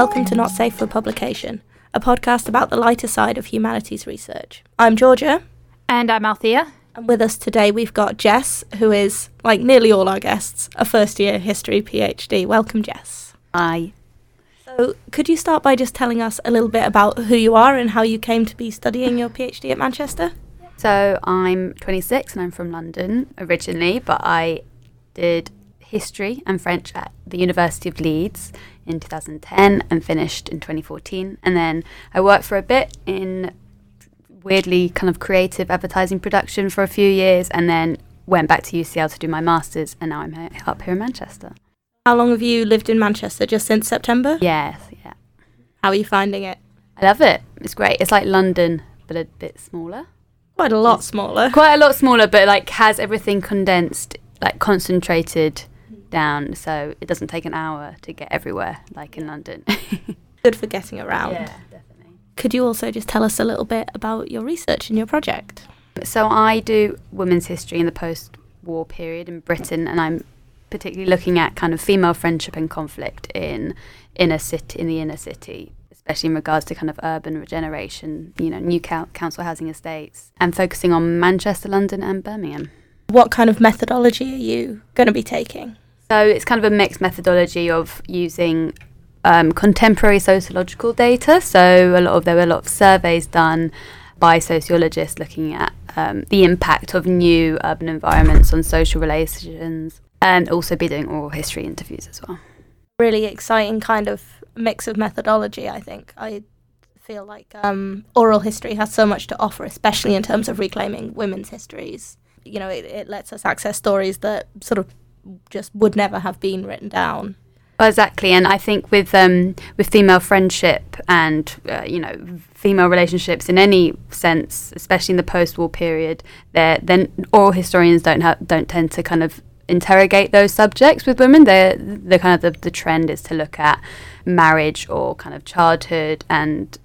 Hello, and welcome to Not Safe for Publication, a podcast about the lighter side of humanities research. I'm Georgia, And I'm Althea. and with us today we've got Jess, who is, like nearly all our guests, a first year history PhD. Welcome, Jess. Hi. So, could you start by just telling us a little bit about who you are and how you came to be studying your PhD at Manchester? so I'm 26 and I'm from London originally, but I did history and French at the University of Leeds in 2010 and finished in 2014. And then I worked for a bit in weirdly kind of creative advertising production for a few years, and then went back to UCL to do my masters, and now I'm here, up here in Manchester. How long have you lived in Manchester? Just since September? Yes, yeah, How are you finding it? I love it. It's great. It's like London, but a bit smaller. Quite a lot smaller. quite a lot smaller, but like has everything condensed, like concentrated down, so it doesn't take an hour to get everywhere, like in London. Good for getting around. Yeah, definitely. Could you also just tell us a little bit about your research and your project? So I do women's history in the post-war period in Britain, and I'm particularly looking at kind of female friendship and conflict in inner city, in the inner city. Especially in regards to kind of urban regeneration, you know, new council housing estates, and focusing on Manchester, London, and Birmingham. What kind of methodology are you going to be taking? So it's kind of a mixed methodology of using um, contemporary sociological data. So a lot of there were a lot of surveys done by sociologists looking at um, the impact of new urban environments on social relations, and also be doing oral history interviews as well. Really exciting kind of mix of methodology, I think. I feel like um, oral history has so much to offer, especially in terms of reclaiming women's histories. You know, it, it lets us access stories that sort of just would never have been written down. Exactly, and I think with um, with female friendship and uh, you know female relationships in any sense, especially in the post-war period, there then oral historians don't have don't tend to kind of interrogate those subjects with women. They're the kind of the, the trend is to look at marriage or kind of childhood and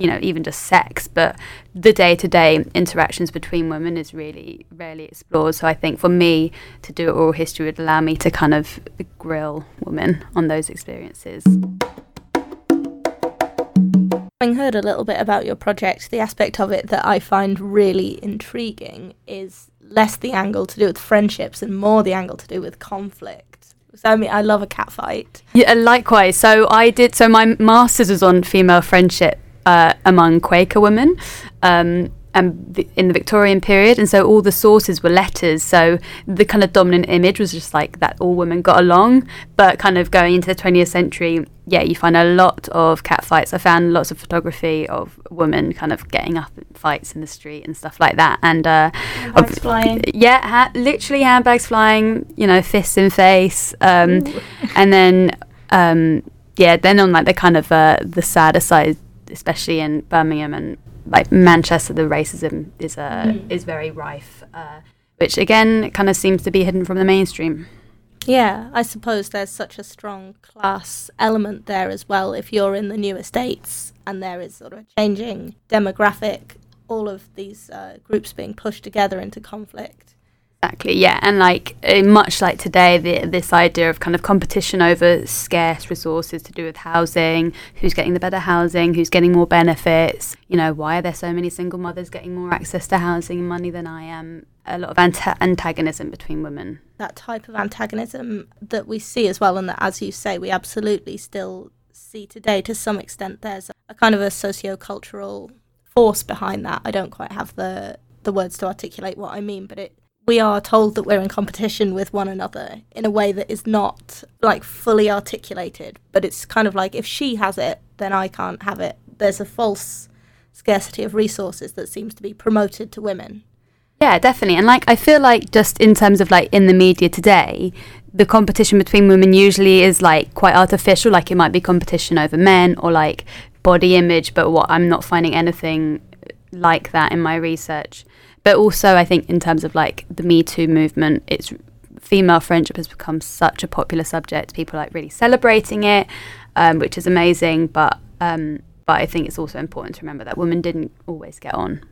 you know even just sex but the day-to-day interactions between women is really rarely explored so i think for me to do oral history would allow me to kind of grill women on those experiences Having heard a little bit about your project, the aspect of it that I find really intriguing is less the angle to do with friendships and more the angle to do with conflict. So, I mean, I love a cat fight. yeah likewise so i did so my master's was on female friendship uh, among quaker women um, and in the Victorian period, and so all the sources were letters. So the kind of dominant image was just like that all women got along. But kind of going into the 20th century, yeah, you find a lot of cat fights. I found lots of photography of women kind of getting up in fights in the street and stuff like that. And uh, Handbags ob- flying. yeah, ha- literally handbags flying. You know, fists in face. Um, and then um, yeah, then on like the kind of uh, the sadder side, especially in Birmingham and like Manchester, the racism is uh, Mm. is very rife, uh, which again kind of seems to be hidden from the mainstream. Yeah, I suppose there's such a strong class element there as well. If you're in the new estates and there is sort of a changing demographic, all of these uh, groups being pushed together into conflict. Exactly, yeah, and like uh, much like today, the, this idea of kind of competition over scarce resources to do with housing, who's getting the better housing, who's getting more benefits, you know, why are there so many single mothers getting more access to housing and money than I am? A lot of anta- antagonism between women. That type of antagonism that we see as well, and that, as you say, we absolutely still see today to some extent. There's a kind of a socio-cultural force behind that. I don't quite have the the words to articulate what I mean, but it we are told that we're in competition with one another in a way that is not like fully articulated, but it's kind of like if she has it, then I can't have it. There's a false scarcity of resources that seems to be promoted to women. Yeah, definitely. And like I feel like just in terms of like in the media today, the competition between women usually is like quite artificial. Like it might be competition over men or like body image, but what I'm not finding anything like that in my research. But also I think in terms of like the Me Too movement, it's female friendship has become such a popular subject. People are like really celebrating it, um, which is amazing. But um, but I think it's also important to remember that women didn't always get on.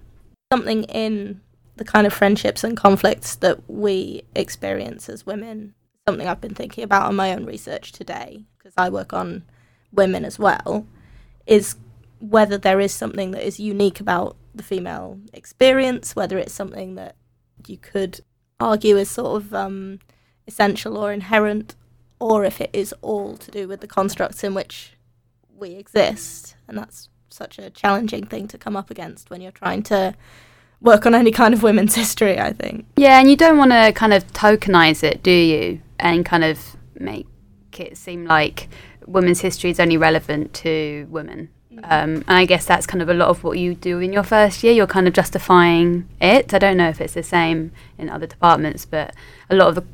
Something in the kind of friendships and conflicts that we experience as women, something I've been thinking about on my own research today, because I work on women as well is whether there is something that is unique about the female experience, whether it's something that you could argue is sort of um, essential or inherent, or if it is all to do with the constructs in which we exist. And that's such a challenging thing to come up against when you're trying to work on any kind of women's history, I think. Yeah, and you don't want to kind of tokenize it, do you? And kind of make it seem like women's history is only relevant to women. Um, and I guess that's kind of a lot of what you do in your first year. You're kind of justifying it. I don't know if it's the same in other departments, but a lot of the,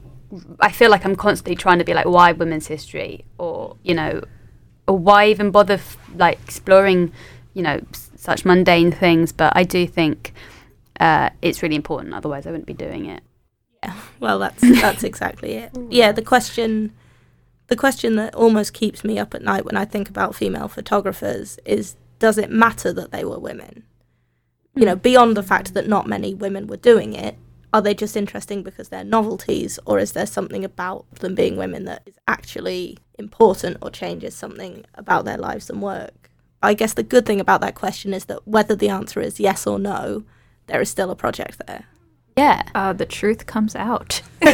I feel like I'm constantly trying to be like, why women's history, or you know, or why even bother f- like exploring, you know, s- such mundane things. But I do think uh, it's really important. Otherwise, I wouldn't be doing it. Yeah, well, that's that's exactly it. Yeah, the question, the question that almost keeps me up at night when I think about female photographers is: Does it matter that they were women? You know, beyond the fact that not many women were doing it, are they just interesting because they're novelties, or is there something about them being women that is actually important or changes something about their lives and work? I guess the good thing about that question is that whether the answer is yes or no, there is still a project there. Yeah. Uh, the truth comes out. You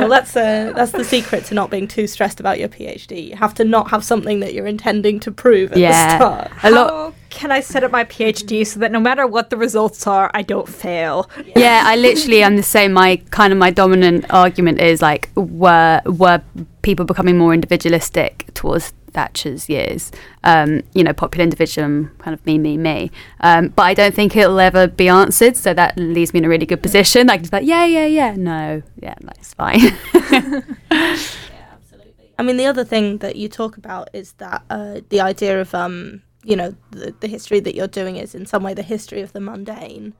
know, that's uh, that's the secret to not being too stressed about your PhD. You have to not have something that you're intending to prove at Yeah. the start. A lot. How can I set up my PhD so that no matter what the results are, I don't fail? yeah, I literally i'm the same. My kind of my dominant argument is like, were were people becoming more individualistic towards Thatcher's years? Um, you know, popular individualism, kind of me, me, me. Um, but I don't think it'll ever be answered. So that leaves me in a really good position. I can just like, yeah, yeah, yeah, no, yeah, that's fine. Yeah, absolutely. I mean, the other thing that you talk about is that uh, the idea of, um, you know, the, the history that you're doing is in some way the history of the mundane.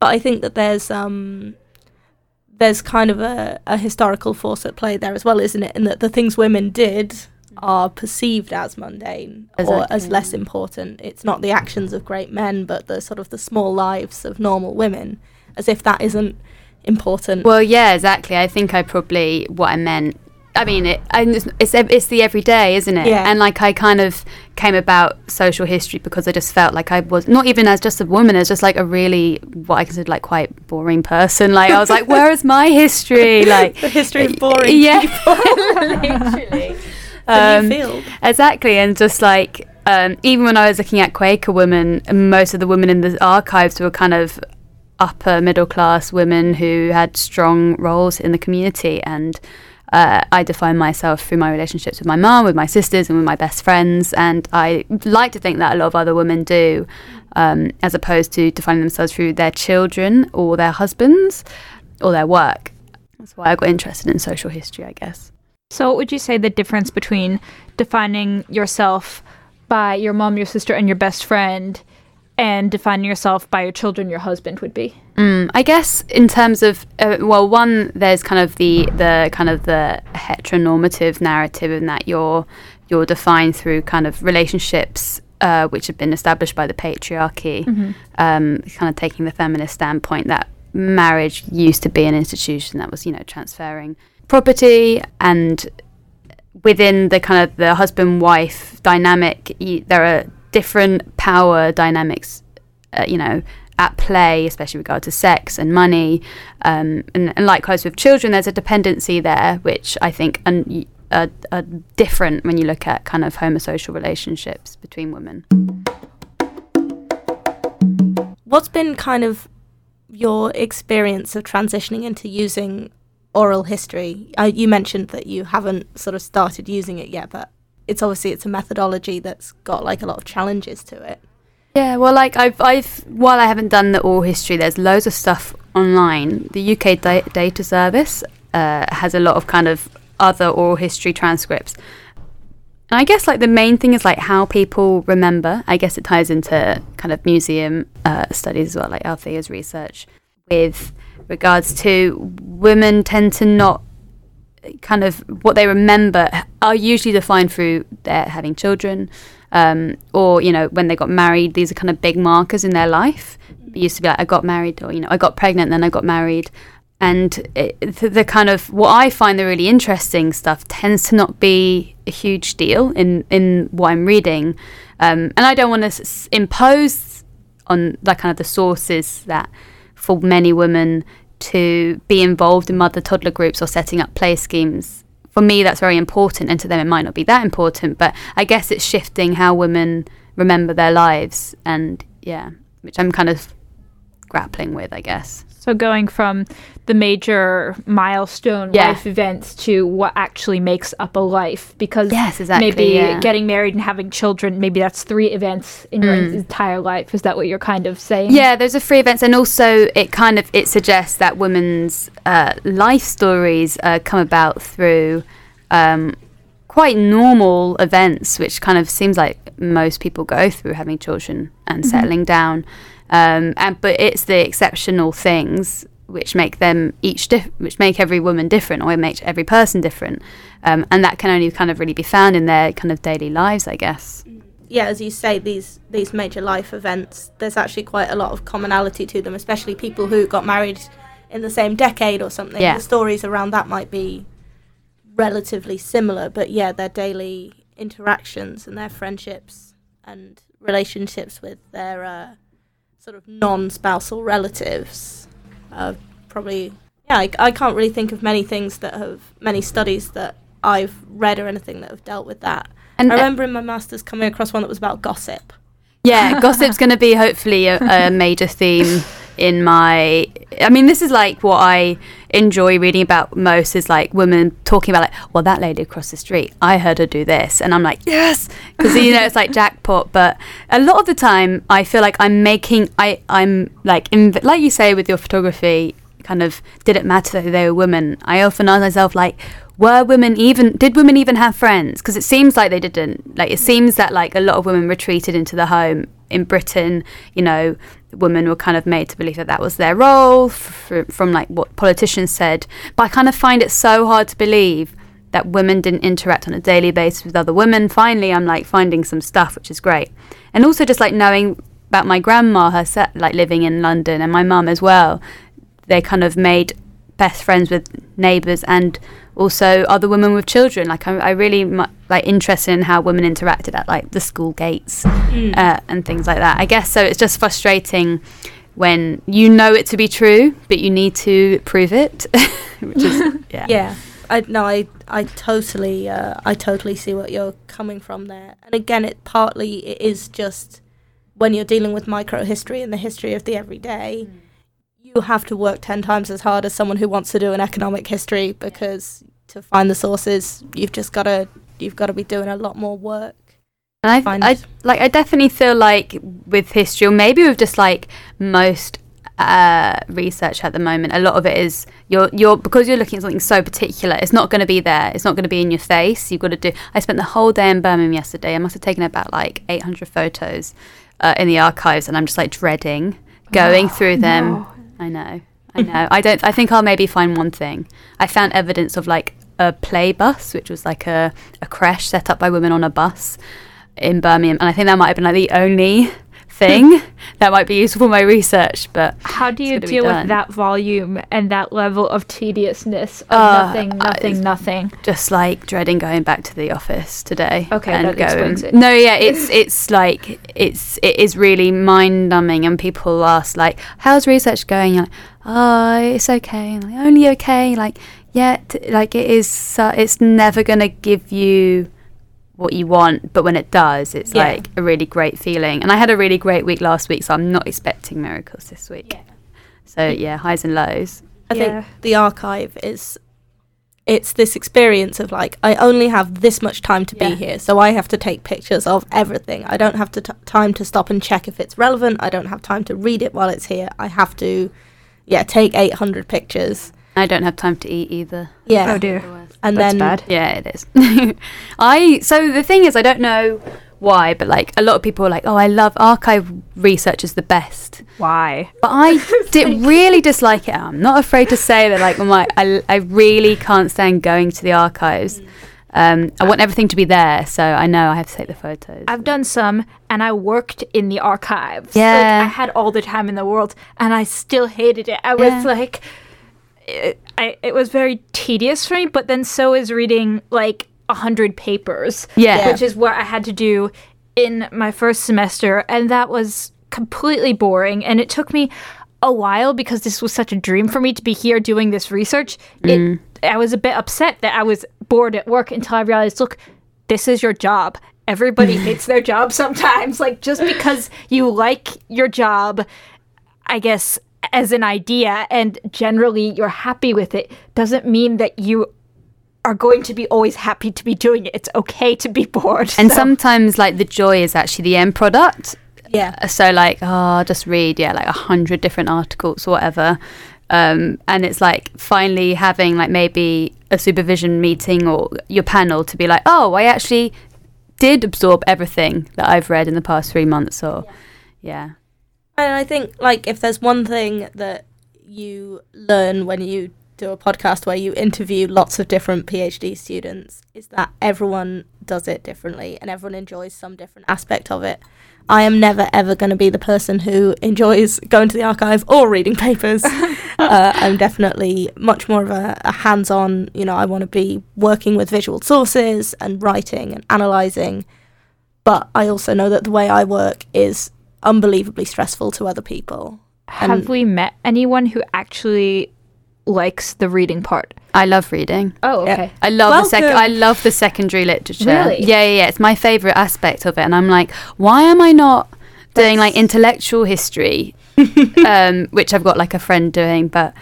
But I think that there's um, there's kind of a, a historical force at play there as well, isn't it? In that the things women did are perceived as mundane or as less important. It's not the actions of great men, but the sort of the small lives of normal women, as if that isn't important. Well, yeah, exactly. I think I probably what I meant. I mean, it, I, it's it's the everyday, isn't it? Yeah. And like I kind of came about social history because I just felt like I was not even as just a woman, as just like a really what I considered like quite boring person. Like I was like, where is my history? Like the history of boring yeah, people. literally. Um. Exactly, and just like um, even when I was looking at Quaker women, most of the women in the archives were kind of upper middle class women who had strong roles in the community, and uh, I define myself through my relationships with my mum, with my sisters, and with my best friends, and I like to think that a lot of other women do, um, as opposed to defining themselves through their children or their husbands or their work. That's why I got interested in social history, I guess. So, what would you say the difference between defining yourself by your mom, your sister, and your best friend, and defining yourself by your children, your husband would be? Mm, I guess in terms of uh, well, one there's kind of the the kind of the heteronormative narrative in that you're you're defined through kind of relationships uh, which have been established by the patriarchy. Um, kind of taking the feminist standpoint that marriage used to be an institution that was you know transferring property and within the kind of the husband wife dynamic y- there are different power dynamics uh, you know at play especially regard to sex and money um, and, and likewise with children there's a dependency there which i think un- are, are different when you look at kind of homosocial relationships between women. What's been kind of your experience of transitioning into using oral history? Uh, you mentioned that you haven't sort of started using it yet, but it's obviously it's a methodology that's got like a lot of challenges to it. Yeah, well, like I've, I've, while I haven't done the oral history, there's loads of stuff online. The UK da- Data Service uh, has a lot of kind of other oral history transcripts. And I guess like the main thing is like how people remember. I guess it ties into kind of museum uh, studies as well, like Althea's research with regards to women tend to not kind of what they remember are usually defined through their having children um, or you know when they got married these are kind of big markers in their life. It used to be like i got married or you know i got pregnant then i got married. And it, the, the kind of what I find the really interesting stuff tends to not be a huge deal in in what I'm reading, um, and I don't want to s- impose on that kind of the sources that for many women to be involved in mother toddler groups or setting up play schemes. For me, that's very important, and to them, it might not be that important. But I guess it's shifting how women remember their lives, and yeah, which I'm kind of grappling with, I guess. So going from the major milestone Yeah. life events to what actually makes up a life, because Yes, exactly, maybe yeah. getting married and having children, maybe that's three events in your entire life. Is that what you're kind of saying? Yeah, those are three events, and also it kind of it suggests that women's uh, life stories uh, come about through um, quite normal events, which kind of seems like most people go through having children and settling down. Um, and but it's the exceptional things which make them each diff- which make every woman different or make every person different, um, and that can only kind of really be found in their kind of daily lives, I guess. yeah, as you say, these these major life events, there's actually quite a lot of commonality to them, especially people who got married in the same decade or something. Yeah. The stories around that might be relatively similar, but yeah, their daily interactions and their friendships and relationships with their uh, sort of non-spousal relatives are probably yeah. I, I can't really think of many things that have many studies that I've read or anything that have dealt with that. And I uh, remember in my masters coming across one that was about gossip. Yeah, gossip's going to be hopefully a, a major theme in my. I mean, this is like what I enjoy reading about most is like women talking about like, well, that lady across the street, I heard her do this, and I'm like, yes, because you know it's like jackpot. But a lot of the time, I feel like I'm making. I I'm like in like you say with your photography. Kind of, did it matter that they were women? I often ask myself, like, were women even did women even have friends because it seems like they didn't like it seems that like a lot of women retreated into the home in britain you know women were kind of made to believe that that was their role f- f- from like what politicians said. But i kind of find it so hard to believe that women didn't interact on a daily basis with other women. Finally i'm like finding some stuff which is great. And also just like knowing about my grandma herself like living in london and my mum as well they kind of made best friends with neighbours and also other women with children. Like I'm, I really like interested in how women interacted at like the school gates uh, and things like that. I guess so. It's just frustrating when you know it to be true, but you need to prove it. Which is yeah. Yeah. I no, I I totally uh, I totally see what you're coming from there. And again, it partly it is just when you're dealing with micro history and the history of the everyday, you have to work ten times as hard as someone who wants to do an economic history because to find the sources, you've just got to you've got to be doing a lot more work. And find- I, I like I definitely feel like with history, or maybe with just like most uh, research at the moment, a lot of it is you're you're because you're looking at something so particular. It's not going to be there. It's not going to be in your face. You've got to do. I spent the whole day in Birmingham yesterday. I must have taken about like 800 photos uh, in the archives, and I'm just like dreading going through them. I know. I know. I don't. I think I'll maybe find one thing. I found evidence of like a play bus, which was like a a creche set up by women on a bus in Birmingham, and I think that might have been like the only thing that might be useful for my research. But How do you deal with that volume and that level of tediousness of Uh, nothing, uh, nothing, it's- nothing? just like dreading going back to the office today. Okay, and it. No, yeah, it's it's like it's it is really mind numbing, and people ask like, "How's research going?" You're like, "Oh, it's okay." Like, Only okay. Like, yeah, t- like it is. Uh, it's never gonna give you what you want, but when it does, it's Yeah. like a really great feeling. And I had a really great week last week, so I'm not expecting miracles this week. So yeah, highs and lows. I Yeah. think the archive is it's this experience of like I only have this much time to Yeah. be here, so I have to take pictures of everything. I don't have to t- time to stop and check if it's relevant. I don't have time to read it while it's here. I have to, yeah, take eight hundred pictures. I don't have time to eat either. Yeah, Oh, oh dear, and that's then bad. Yeah, it is. I so the thing is, I don't know why, but like a lot of people are like, "Oh, I love archive research is the best," Why? but I did really dislike it. I'm not afraid to say that. Like, I'm like, I, I really can't stand going to the archives. Um, I want everything to be there, so I know I have to take the photos. I've done some, and I worked in the archives. Yeah. like, I had all the time in the world, and I still hated it. I was Yeah. like, it, I, it was very tedious for me. But then so is reading like a hundred papers, Yeah. which is what I had to do in my first semester, and that was completely boring. And it took me a while because this was such a dream for me to be here doing this research. It, mm. I was a bit upset that I was bored at work until I realized, look, this is your job. Everybody hates their job sometimes. Like just because you like your job, I guess as an idea and generally you're happy with it doesn't mean that you are going to be always happy to be doing it. It's okay to be bored. And So- sometimes like the joy is actually the end product. Yeah. So like, oh, just read, yeah, like a hundred different articles or whatever. Um, and it's like finally having like maybe a supervision meeting or your panel to be like, oh, I actually did absorb everything that I've read in the past three months. Or yeah, And I think like if there's one thing that you learn when you do a podcast where you interview lots of different PhD students is that everyone does it differently and everyone enjoys some different aspect of it. I am never ever going to be the person who enjoys going to the archive or reading papers. uh, I'm definitely much more of a, a hands on, you know, I want to be working with visual sources and writing and analysing. But I also know that the way I work is unbelievably stressful to other people. have and- we met anyone who actually likes the reading part? I love reading. Oh, Yeah. okay. I love the sec- I love the secondary literature. Really? Yeah, yeah, yeah. It's my favorite aspect of it, and I'm like, why am I not doing like intellectual history, um, which I've got like a friend doing, but.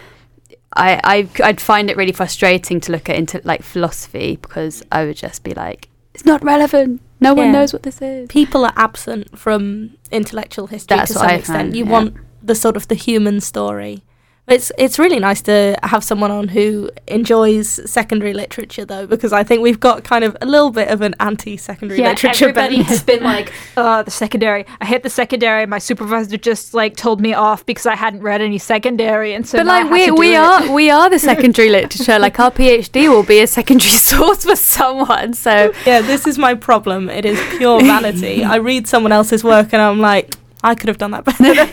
I, I I'd find it really frustrating to look at into like philosophy because I would just be like, it's not relevant. No one Yeah. knows what this is. people are absent from intellectual history That's to some extent. find, you yeah. want the sort of the human story. It's it's really nice to have someone on who enjoys secondary literature though, because I think we've got kind of a little bit of an anti-secondary Yeah, literature everybody bent. has been like, uh, the secondary. I hate the secondary. My supervisor just like told me off because I hadn't read any secondary, and so But like we we it. are we are the secondary literature. Like our PhD will be a secondary source for someone. So yeah, this is my problem. It is pure vanity. I read someone else's work and I'm like, I could have done that better.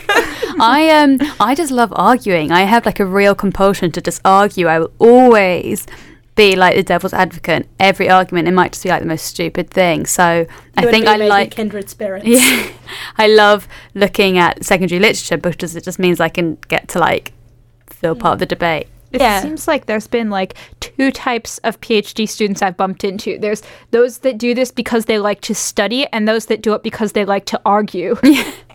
I um I just love arguing. I have like a real compulsion to just argue. I will always be like the devil's advocate. in Every argument it might just be like the most stupid thing. So I You and think I like kindred spirits. yeah, I love looking at secondary literature because it just means I can get to like feel part of the debate. It Yeah. seems like there's been like two types of PhD students I've bumped into. There's those that do this because they like to study, and those that do it because they like to argue.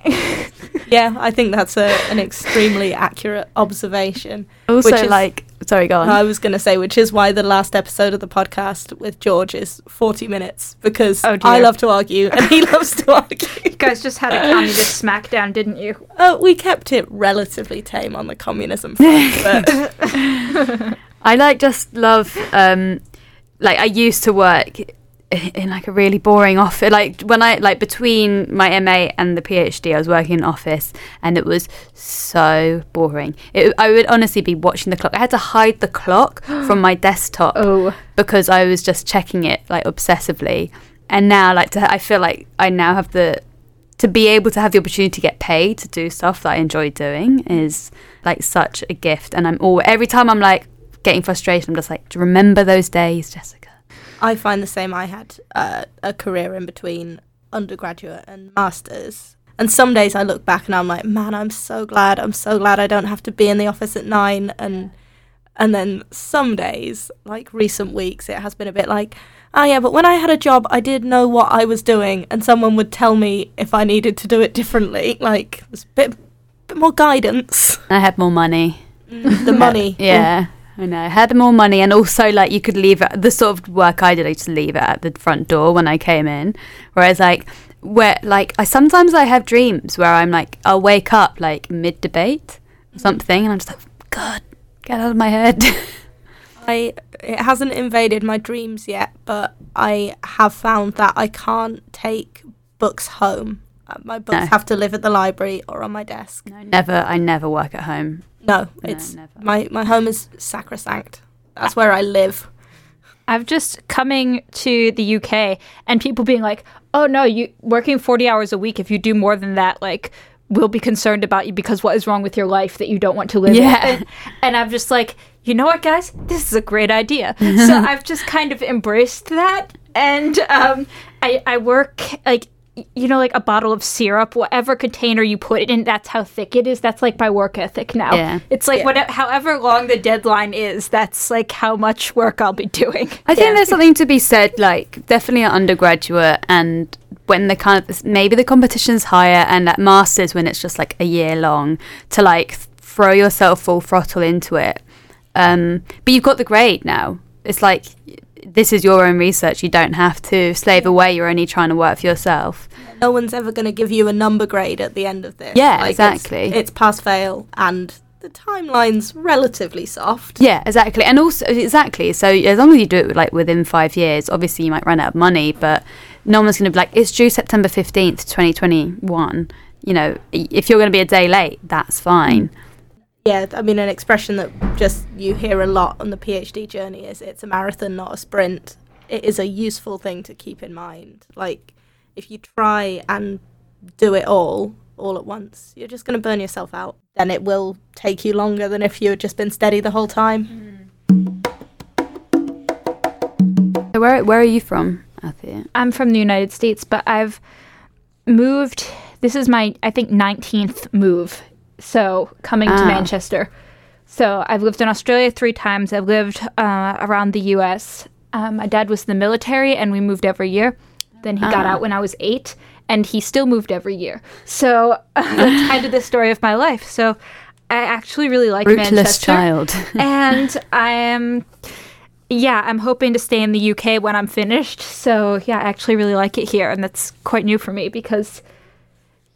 Yeah, yeah I think that's a, an extremely accurate observation. Also, Which is- like sorry, go on. I was going to say, which is why the last episode of the podcast with George is 40 minutes because Oh. I love to argue and he loves to argue. you guys just had a communist smackdown, didn't you? Uh, we kept it relatively tame on the communism front, but I like just love um like I used to work i- in like a really boring office. Like when I like between my MA and the PhD I was working in an office and it was so boring. It, I would honestly be watching the clock. I had to hide the clock from my desktop Oh, because I was just checking it like obsessively. And now like to, I feel like I now have the to be able to have the opportunity to get paid to do stuff that I enjoy doing is like such a gift. And I'm all every time I'm like getting frustrated I'm just like "Do you remember those days Jessica I find the same. I had uh, a career in between undergraduate and masters. And some days I look back and I'm like, man, I'm so glad. I'm so glad I don't have to be in the office at nine. And and then some days, like recent weeks, it has been a bit like, oh yeah, but when I had a job, I did know what I was doing, and someone would tell me if I needed to do it differently. Like, there's a bit, bit more guidance. I had more money the money. yeah I know I had more money and also like you could leave it the sort of work I did I just leave it at the front door when I came in whereas like where like I sometimes I have dreams where I'm like I'll wake up like mid debate or something and I'm just like God get out of my head I it hasn't invaded my dreams yet, but I have found that I can't take books home. Uh, my books No. have to live at the library or on my desk. no, never I never work at home No, No, it's never. my my home is sacrosanct. That's where I live. I've just coming to the UK and people being like, "Oh no, you working 40 hours a week if you do more than that like we'll be concerned about you because what is wrong with your life that you don't want to live Yeah. in. And, and I'm just like, you know what, guys? This is a great idea. so I've just kind of embraced that. And um, I, I work like, you know, like a bottle of syrup, whatever container you put it in, that's how thick it is. That's like my work ethic now. Yeah. It's like Yeah. whatever, however long the deadline is, that's like how much work I'll be doing. I think Yeah. there's something to be said, like definitely an undergraduate, and when the kind of maybe the competition's higher, and at masters when it's just like a year long, to like throw yourself full throttle into it. Um, but you've got the grade now. It's like this is your own research. You don't have to slave away. You're only trying to work for yourself. No one's ever going to give you a number grade at the end of this. Yeah, it's- exactly. It's, pass fail, and the timeline's relatively soft. Yeah, exactly. And also, exactly. So as long as you do it like within five years, obviously you might run out of money, but no one's going to be like, it's due September 15th, 2021. You know, if you're going to be a day late, that's fine. Yeah, I mean, an expression that just you hear a lot on the PhD journey is it's a marathon, not a sprint. It is a useful thing to keep in mind. Like, if you try and do it all, all at once, you're just going to burn yourself out. Then it will take you longer than if you had just been steady the whole time. Mm. So where, where are you from, Althea? I'm from the United States, but I've moved. This is my, I think, 19th move. So coming to Ah. Manchester. So I've lived in Australia three times. I've lived uh, around the U.S. Um, my dad was in the military, and we moved every year. Then he got Ah. out when I was eight, and he still moved every year. So that's kind of the story of my life. So I actually really like Rootless Manchester child. and I am, yeah, I'm hoping to stay in the UK when I'm finished. So yeah, I actually really like it here, and that's quite new for me because,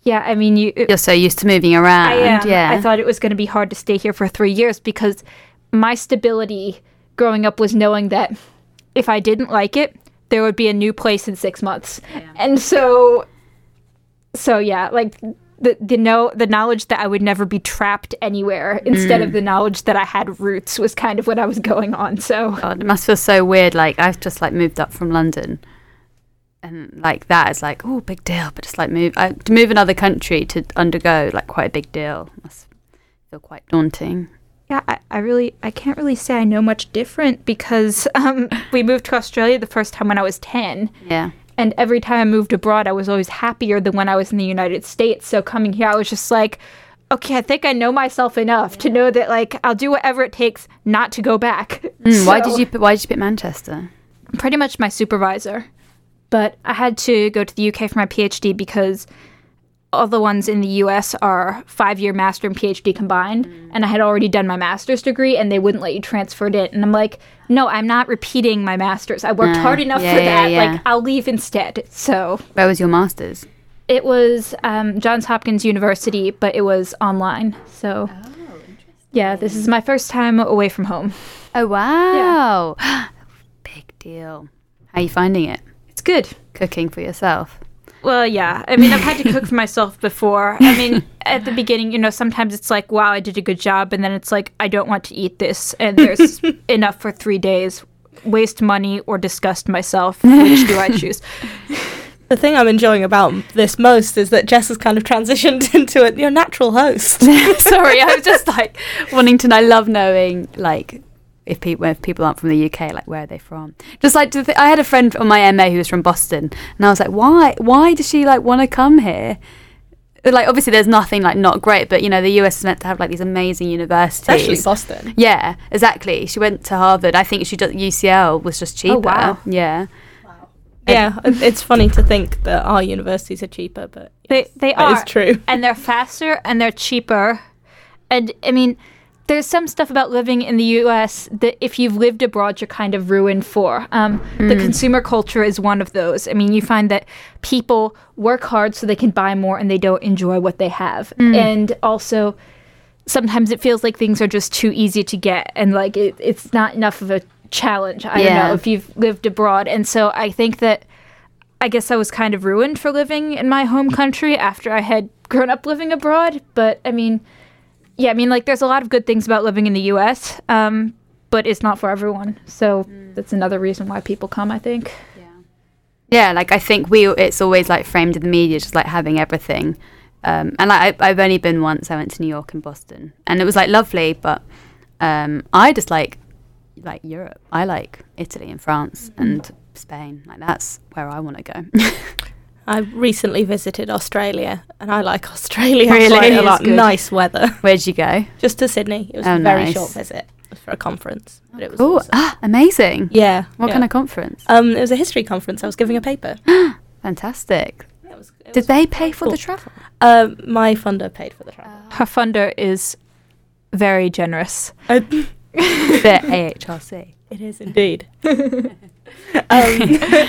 yeah, I mean, you, You're so used to moving around. I am. Yeah. I thought it was going to be hard to stay here for three years because my stability growing up was knowing that if I didn't like it, there would be a new place in six months, and so, so yeah, like. The, the know the knowledge that I would never be trapped anywhere instead Mm. of the knowledge that I had roots was kind of what I was going on. So God, it must feel so weird. Like I've just like moved up from London, and like that is like oh big deal. But just like move I, to move another country to undergo like quite a big deal must feel quite daunting. Yeah, I, I really I can't really say I know much different because um, we moved to Australia the first time when I was ten, Yeah, and every time I moved abroad, I was always happier than when I was in the United States. So coming here, I was just like, okay, I think I know myself enough to know that like I'll do whatever it takes not to go back. Mm, why did you Why did you pick Manchester? pretty much my supervisor. But I had to go to the UK for my PhD because all the ones in the US are five year master and PhD combined. And I had already done my master's degree and they wouldn't let you transfer it in. And I'm like, no, I'm not repeating my master's. I worked Ah, hard enough yeah, for yeah, that. yeah. Like, I'll leave instead. So Where was your masters? it was um, Johns Hopkins University, but it was online. So. Yeah, this is my first time away from home. Oh wow, big deal. How are you finding it? It's good. Cooking for yourself. Well, yeah. I mean, I've had to cook for myself before. I mean, at the beginning, you know, sometimes it's like, wow, I did a good job. And then it's like, I don't want to eat this. And there's enough for three days. Waste money or disgust myself. Which do I choose? The thing I'm enjoying about this most is that Jess has kind of transitioned into a, your natural host. Sorry, I was just like wanting to know. I love knowing like if people if people aren't from the UK, like where are they from? Just like to th- I had a friend on my MA who was from Boston, and I was like, why? Why does she like want to come here? Like obviously, there's nothing like not great, but you know the US is meant to have like these amazing universities. Especially Boston. Yeah, exactly. She went to Harvard. I think she did UCL was just oh, cheaper. Oh, wow. Yeah. Yeah, it's funny to think that our universities are cheaper, but They, they that is are. true. And they're faster and they're cheaper. And I mean, there's some stuff about living in the US that if you've lived abroad, you're kind of ruined for. Um, The consumer culture is one of those. I mean, you find that people work hard so they can buy more and they don't enjoy what they have. And also, sometimes it feels like things are just too easy to get and like it, it's not enough of a challenge. I don't know if you've lived abroad. And so I think that I guess I was kind of ruined for living in my home country after I had grown up living abroad. But I mean, yeah, I mean, like, there's a lot of good things about living in the US, um, but it's not for everyone. So that's another reason why people come, I think. Yeah, Yeah, like I think we it's always like framed in the media just like having everything um, and like, I, I've only been once. I went to New York and Boston, and it was like lovely. But um, I just like like Europe. I like Italy and France and Spain. Like that's where I want to go. I recently visited Australia, and I like Australia Really? quite a lot. Nice weather. Where'd you go? Just to Sydney. It was Oh, a very nice. short visit. It was for a conference, but it was Oh, awesome. ah, amazing! Yeah. What yeah. kind of conference? Um, it was a history conference. I was giving a paper. Fantastic. Yeah, it was, it Did they pay for cool. the travel? Um, my funder paid for the travel. Her funder is very generous. I- the AHRC. it is indeed. um,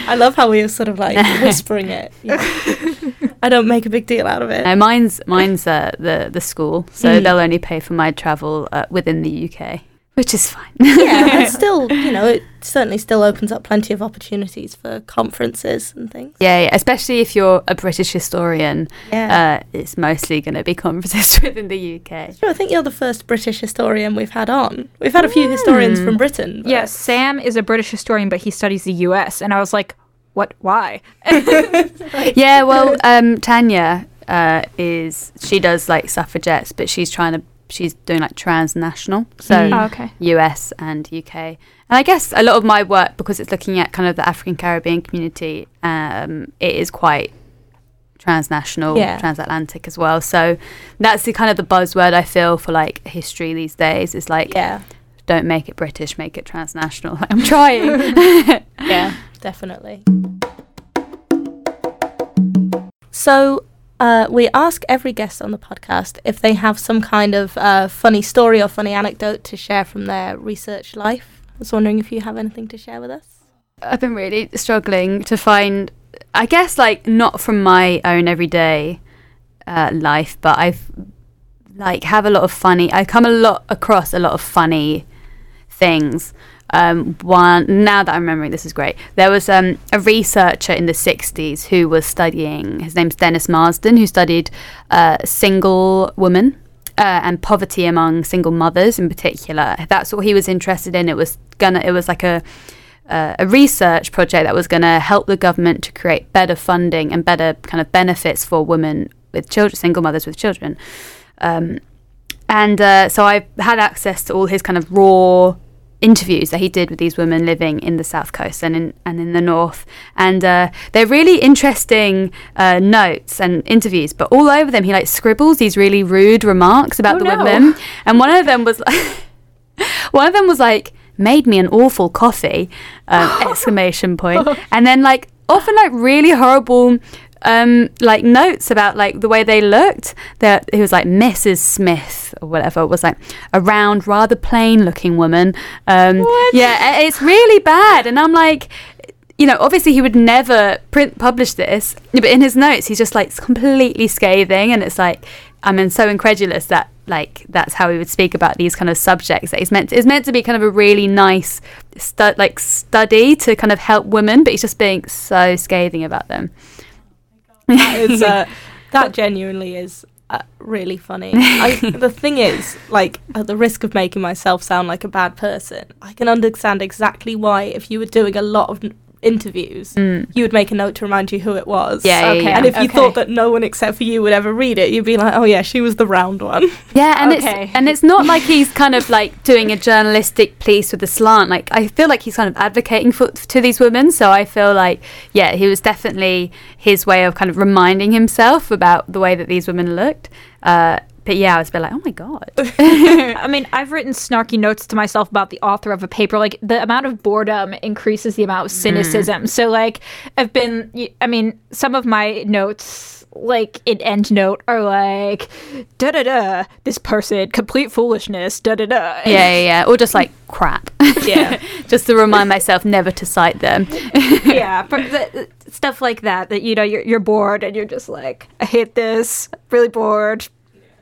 I love how we were sort of like whispering it. you know. I don't make a big deal out of it. No, mine's mine's uh, the the school, so Mm. they'll only pay for my travel uh, within the UK, which is fine. yeah, it's still, you know, it certainly still opens up plenty of opportunities for conferences and things. Yeah, yeah, especially if you're a British historian, Yeah. uh, it's mostly going to be conferences within the UK. Sure, I think you're the first British historian we've had on. We've had a few historians Hmm. from Britain. but- Yes, Sam is a British historian, but he studies the U.S. And I was like, what? Why? Yeah, well, um, Tanya uh, is she does like suffragettes, but she's trying to she's doing like transnational, so Mm. Oh, okay. US and UK. And I guess a lot of my work, because it's looking at kind of the African Caribbean community, um, it is quite transnational, Yeah. transatlantic as well. So that's the kind of the buzzword I feel for like history these days. Is like, Yeah. don't make it British, make it transnational. I'm trying. Yeah, definitely. So, uh, we ask every guest on the podcast if they have some kind of uh, funny story or funny anecdote to share from their research life. I was wondering if you have anything to share with us. I've been really struggling to find, I guess, like not from my own everyday uh, life, but I've like have a lot of funny. I come a lot across a lot of funny things. Um, one now that I'm remembering, this is great. There was um, a researcher in the '60s who was studying. His name's Dennis Marsden, who studied uh, single women uh, and poverty among single mothers in particular. That's what he was interested in. It was gonna. It was like a uh, a research project that was going to help the government to create better funding and better kind of benefits for women with children, single mothers with children. Um, and uh, so I had access to all his kind of raw interviews that he did with these women living in the south coast and in and in the north. And uh, they're really interesting uh, notes and interviews but all over them he like scribbles these really rude remarks about Oh, the no. women. And one of them was one of them was like made me an awful coffee um, exclamation point. And then like often like really horrible um like notes about like the way they looked that it was like mrs smith or whatever was like a round rather plain looking woman. Um yeah it's really bad. And i'm like you know, obviously he would never print publish this, but in his notes he's just like completely scathing, and it's like I'm mean, so incredulous that like that's how he would speak about these kind of subjects that he's meant to, it's meant to be kind of a really nice stu- like study to kind of help women, but he's just being so scathing about them. That is, uh, that genuinely is uh, really funny. I, the thing is, like, at the risk of making myself sound like a bad person, I can understand exactly why, if you were doing a lot of interviews, Mm. you would make a note to remind you who it was. Yeah, yeah, Okay. yeah. And if you Okay. thought that no one except for you would ever read it, you'd be like, "Oh yeah, she was the round one." Yeah, and Okay. it's and it's not like he's kind of like doing a journalistic piece with a slant. Like I feel like he's kind of advocating for to these women. So I feel like yeah, he was definitely his way of kind of reminding himself about the way that these women looked. Uh, but yeah, I was a bit like, oh my god. I mean, I've written snarky notes to myself about the author of a paper. Like, the amount of boredom increases the amount of mm-hmm. cynicism. So, like, I've been, I mean, some of my notes, like, in EndNote, are like, da da da, this person, complete foolishness, da da da. yeah, yeah, yeah, or just like crap. Yeah. just to remind myself never to cite them. yeah, the- stuff like that. That you know, you're you're bored and you're just like, I hate this. Really bored.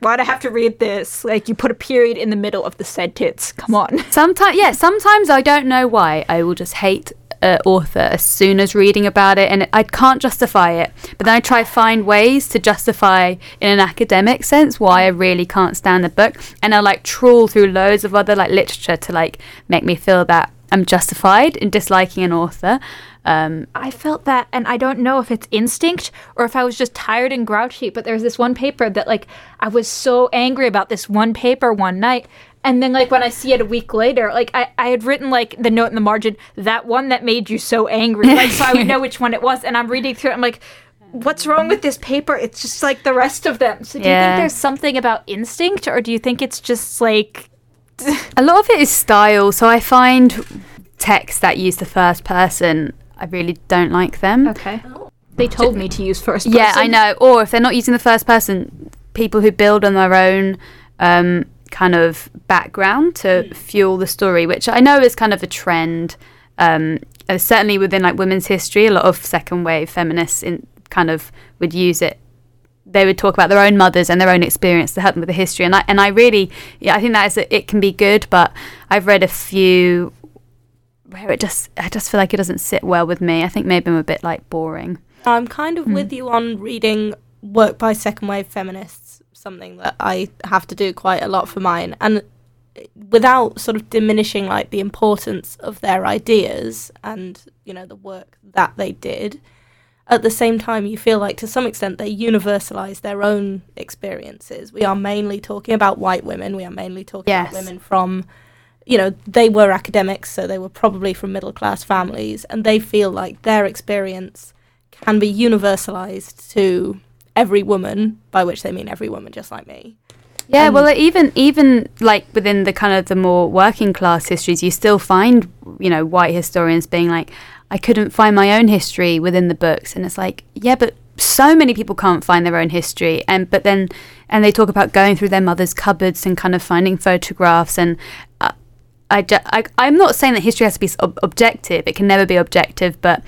Why'd I have to read this? Like, you put a period in the middle of the sentence. Come on. Sometimes, yeah, sometimes I don't know why I will just hate an author as soon as reading about it, and I can't justify it. But then I try to find ways to justify, in an academic sense, why I really can't stand the book, and I like trawl through loads of other like literature to like make me feel that I'm justified in disliking an author. Um, I felt that, and I don't know if it's instinct or if I was just tired and grouchy. But there's this one paper that, like, I was so angry about this one paper one night. And then, like, when I see it a week later, like, I, I had written, like, the note in the margin, that one that made you so angry. Like, so I would know which one it was. And I'm reading through it, I'm like, what's wrong with this paper? It's just like the rest of them. So do you think there's something about instinct, or do you think it's just like a lot of it is style. So I find texts that use the first person, I really don't like them. okay? They told me to use first person. Yeah, I know. Or if they're not using the first person, people who build on their own um, kind of background to fuel the story, which I know is kind of a trend. Um, uh, certainly within like women's history, a lot of second wave feminists in kind of would use it. They would talk about their own mothers and their own experience to help them with the history, and I and I really, yeah, I think that is a, it can be good, but I've read a few where it just I just feel like it doesn't sit well with me. I think maybe I'm a bit like boring. I'm kind of with mm. you on reading work by second wave feminists, something that I have to do quite a lot for mine. And eh, without sort of diminishing like the importance of their ideas and, you know, the work that they did, at the same time you feel like to some extent they universalize their own experiences. We are mainly talking about white women, we are mainly talking Yes. about women from you know, they were academics, so they were probably from middle class families, and they feel like their experience can be universalized to every woman, by which they mean every woman just like me. Yeah, Um, well, even even like within the kind of the more working class histories, you still find you know white historians being like, I couldn't find my own history within the books, and it's like, yeah, but so many people can't find their own history, and but then and they talk about going through their mother's cupboards and kind of finding photographs, and uh, I, ju- I I'm not saying that history has to be ob- objective; it can never be objective, but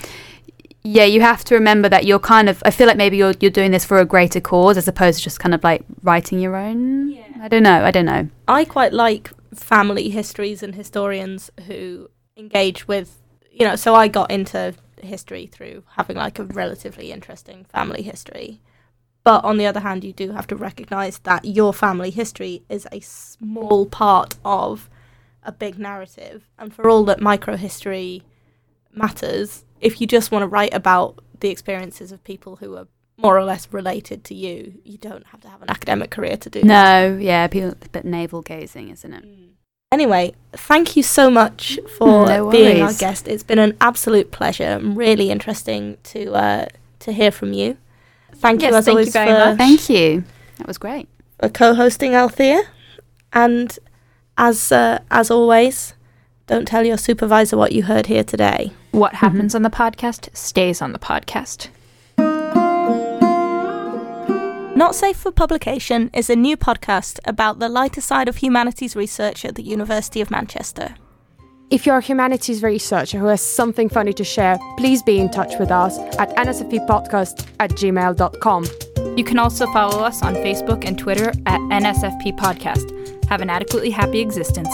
yeah, you have to remember that you're kind of. I feel like maybe you're you're doing this for a greater cause as opposed to just kind of like writing your own. I don't know. I don't know. I quite like family histories and historians who engage with, you know, so I got into history through having like a relatively interesting family history. But on the other hand, you do have to recognize that your family history is a small part of a big narrative. And for all that microhistory matters, if you just want to write about the experiences of people who are more or less related to you, you don't have to have an academic career to do that. No, yeah, people a bit navel gazing, isn't it? Anyway, thank you so much for No being our guest. It's been an absolute pleasure and really interesting to uh, to hear from you. Thank you as thank you always very for, much. Thank you. That was great. for co-hosting Althea. And as uh, as always, don't tell your supervisor what you heard here today. What happens on the podcast stays on the podcast. Not Safe for Publication is a new podcast about the lighter side of humanities research at the University of Manchester. If you're a humanities researcher who has something funny to share, please be in touch with us at nsfppodcast at gmail.com. You can also follow us on Facebook and Twitter at NSFP Podcast. Have an adequately happy existence.